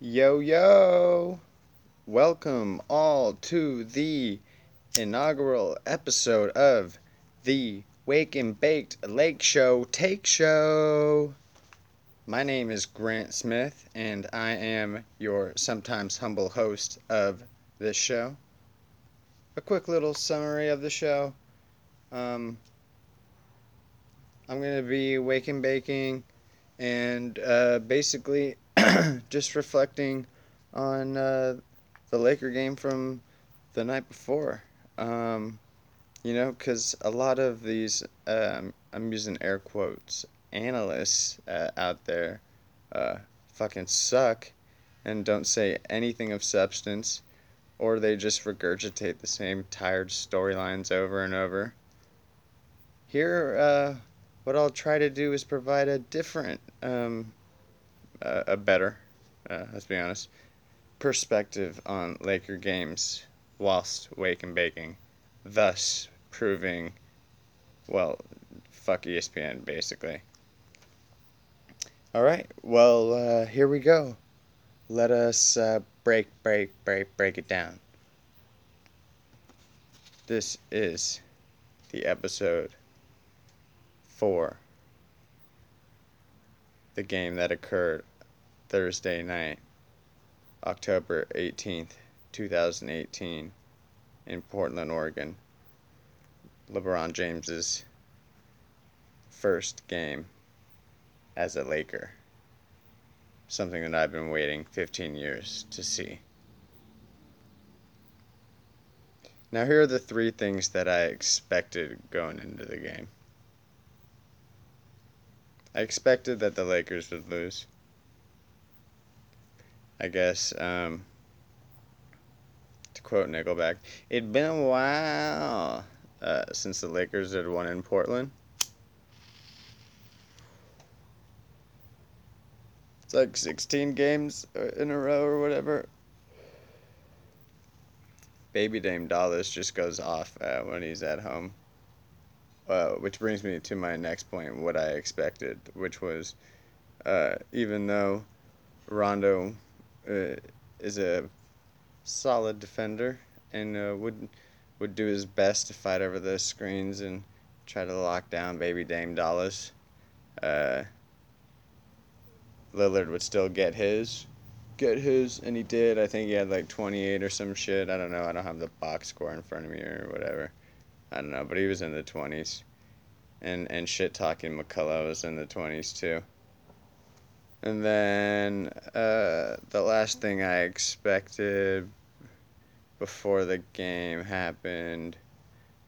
Yo, yo! Welcome all to the inaugural episode of the Wake and Baked Lake Show Take Show. My name is Grant Smith, and I am your sometimes humble host of this show. A quick little summary of the show. Um, I'm going to be wake and baking and uh, basically just reflecting on uh, the Laker game from the night before. Um, you know, because a lot of these, um, I'm using air quotes, analysts uh, out there uh, fucking suck and don't say anything of substance, or they just regurgitate the same tired storylines over and over. Here, uh, what I'll try to do is provide a different, um, uh, a better, uh, let's be honest, perspective on Laker games whilst wake and baking, thus proving, well, fuck ESPN basically. All right, well, uh, here we go. Let us uh, break, break, break, break it down. This is the episode for the game that occurred Thursday night, October 18th, 2018, in Portland, Oregon. LeBron James's first game as a Laker. Something that I've been waiting 15 years to see. Now, here are the three things that I expected going into the game. I expected that the Lakers would lose. I guess, um, to quote Nickelback, it'd been a while uh, since the Lakers had won in Portland. It's like 16 games in a row or whatever. Baby Dame Dallas just goes off uh, when he's at home. Uh, which brings me to my next point, what I expected, which was uh, even though Rondo uh, is a solid defender and uh, would would do his best to fight over those screens and try to lock down baby Dame Dallas, uh, Lillard would still get his, get his, and he did. I think he had like 28 or some shit. I don't know. I don't have the box score in front of me or whatever. I don't know, but he was in the 20s. And and shit talking McCollum was in the 20s too. And then uh, the last thing I expected before the game happened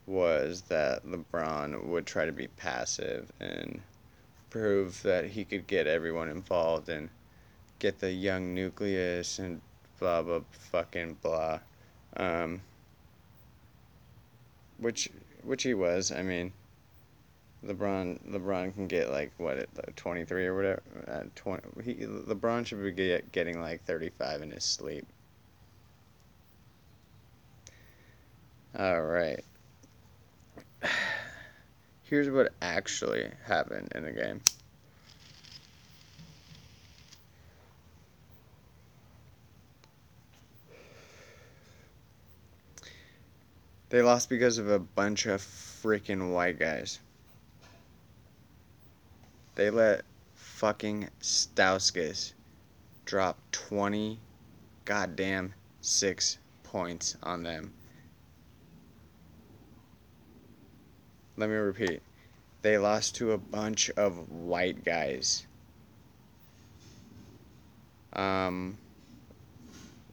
was that LeBron would try to be passive and prove that he could get everyone involved and get the young nucleus and blah blah fucking blah. Um, which which he was. I mean, LeBron LeBron can get like what at twenty three or whatever. Uh, twenty. He LeBron should be get, getting like thirty five in his sleep. All right. Here's what actually happened in the game. They lost because of a bunch of freaking white guys. They let fucking Stauskas drop 20 goddamn six points on them. Let me repeat. They lost to a bunch of white guys. Um,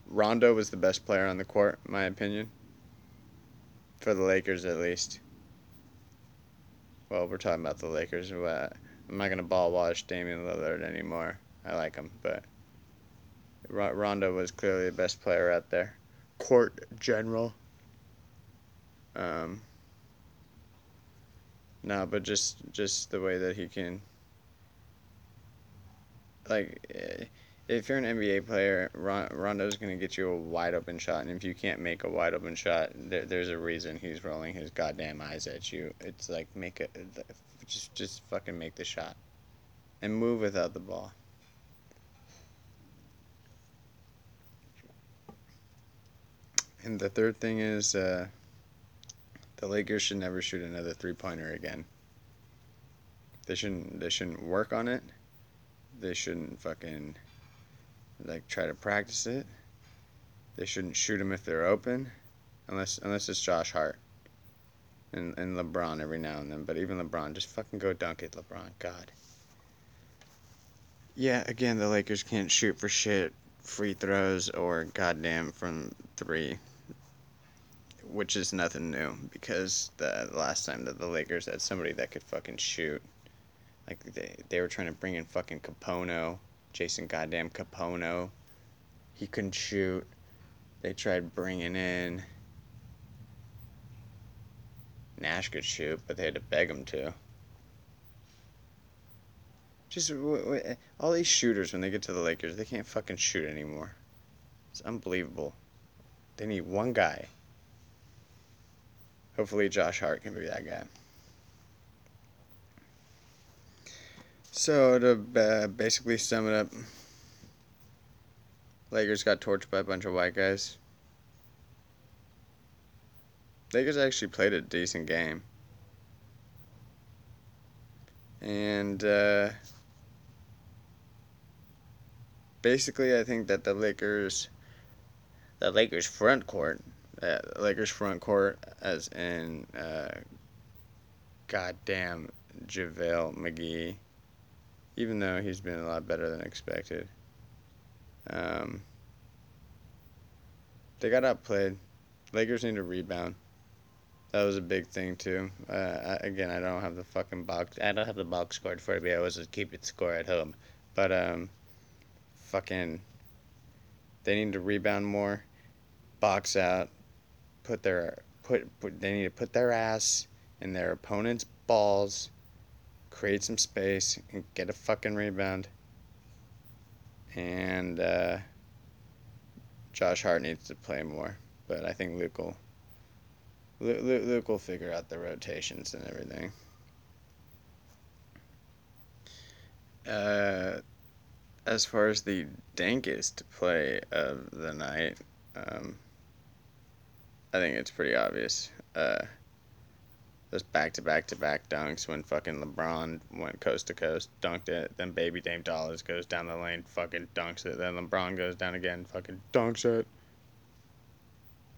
Rondo was the best player on the court, in my opinion. For the Lakers, at least. Well, we're talking about the Lakers. But I'm not to ball wash Damian Lillard anymore. I like him, but Rondo was clearly the best player out there. Court general. Um, no, but just just the way that he can. Like, eh, if you're an NBA player, Rondo's going to get you a wide open shot, and if you can't make a wide open shot, there, there's a reason he's rolling his goddamn eyes at you. It's like make it, just just fucking make the shot, and move without the ball. And the third thing is uh, the Lakers should never shoot another three pointer again. They shouldn't. They shouldn't work on it. They shouldn't fucking like try to practice it. They shouldn't shoot them if they're open, unless unless it's Josh Hart and and LeBron every now and then. But even LeBron, just fucking go dunk it, LeBron. God. Yeah, again, the Lakers can't shoot for shit, free throws or goddamn from three, which is nothing new because the, last time that the Lakers had somebody that could fucking shoot, like they they were trying to bring in fucking Kapono, Jason goddamn Kapono, he couldn't shoot. They tried bringing in. Nash could shoot, but they had to beg him to. Just w- eh, all these shooters when they get to the Lakers, they can't fucking shoot anymore. It's unbelievable. They need one guy. Hopefully, Josh Hart can be that guy. So to uh, basically sum it up, Lakers got torched by a bunch of white guys. Lakers actually played a decent game. And uh, basically, I think that the Lakers, the Lakers front court, uh, Lakers front court, as in uh, goddamn JaVale McGee, even though he's been a lot better than expected. Um, they got outplayed. Lakers need to rebound. That was a big thing too. Uh, I, again, I don't have the fucking box. I don't have the box score for. But I was just keep it score at home. But um, fucking, they need to rebound more, box out, put their put, put they need to put their ass in their opponent's balls, create some space, and get a fucking rebound. And uh, Josh Hart needs to play more, but I think Luke will Luke, Luke will figure out the rotations and everything. Uh, as far as the dankest play of the night, um, I think it's pretty obvious. Uh, those back to back to back dunks when fucking LeBron went coast to coast, dunked it, then Baby Dame Dollars goes down the lane, fucking dunks it, then LeBron goes down again, fucking dunks it.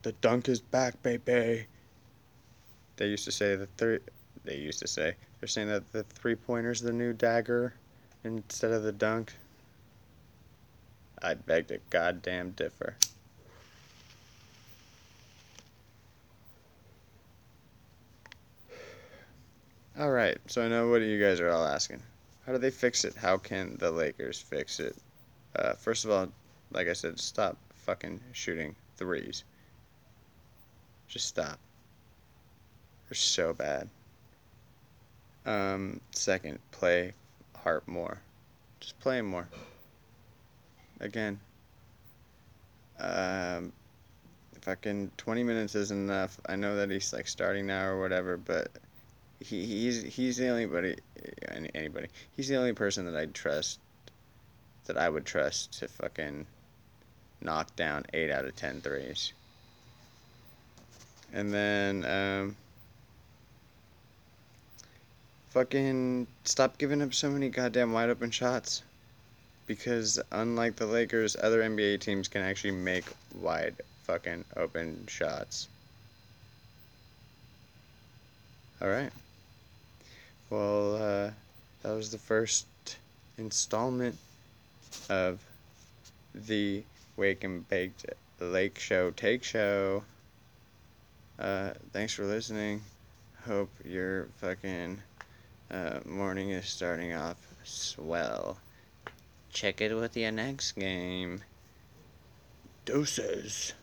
The dunk is back, baby. They used to say the three. They used to say they're saying that the three pointer's the new dagger instead of the dunk. I beg to goddamn differ. All right, so I know what you guys are all asking. How do they fix it? How can the Lakers fix it? Uh, first of all, like I said, stop fucking shooting threes. Just stop. They're so bad. Um, second, play Hart more. Just play him more. Again. Um, fucking 20 minutes isn't enough. I know that he's like starting now or whatever, but he he's he's the only buddy, anybody. He's the only person that I'd trust that I would trust to fucking knock down 8 out of ten threes. And then um fucking stop giving up so many goddamn wide open shots. Because unlike the Lakers, other NBA teams can actually make wide fucking open shots. Alright. Well, uh, that was the first installment of the Wake and Baked Lake Show Take Show. Uh, thanks for listening. Hope your fucking uh, morning is starting off swell. Check it with your next game. Doses.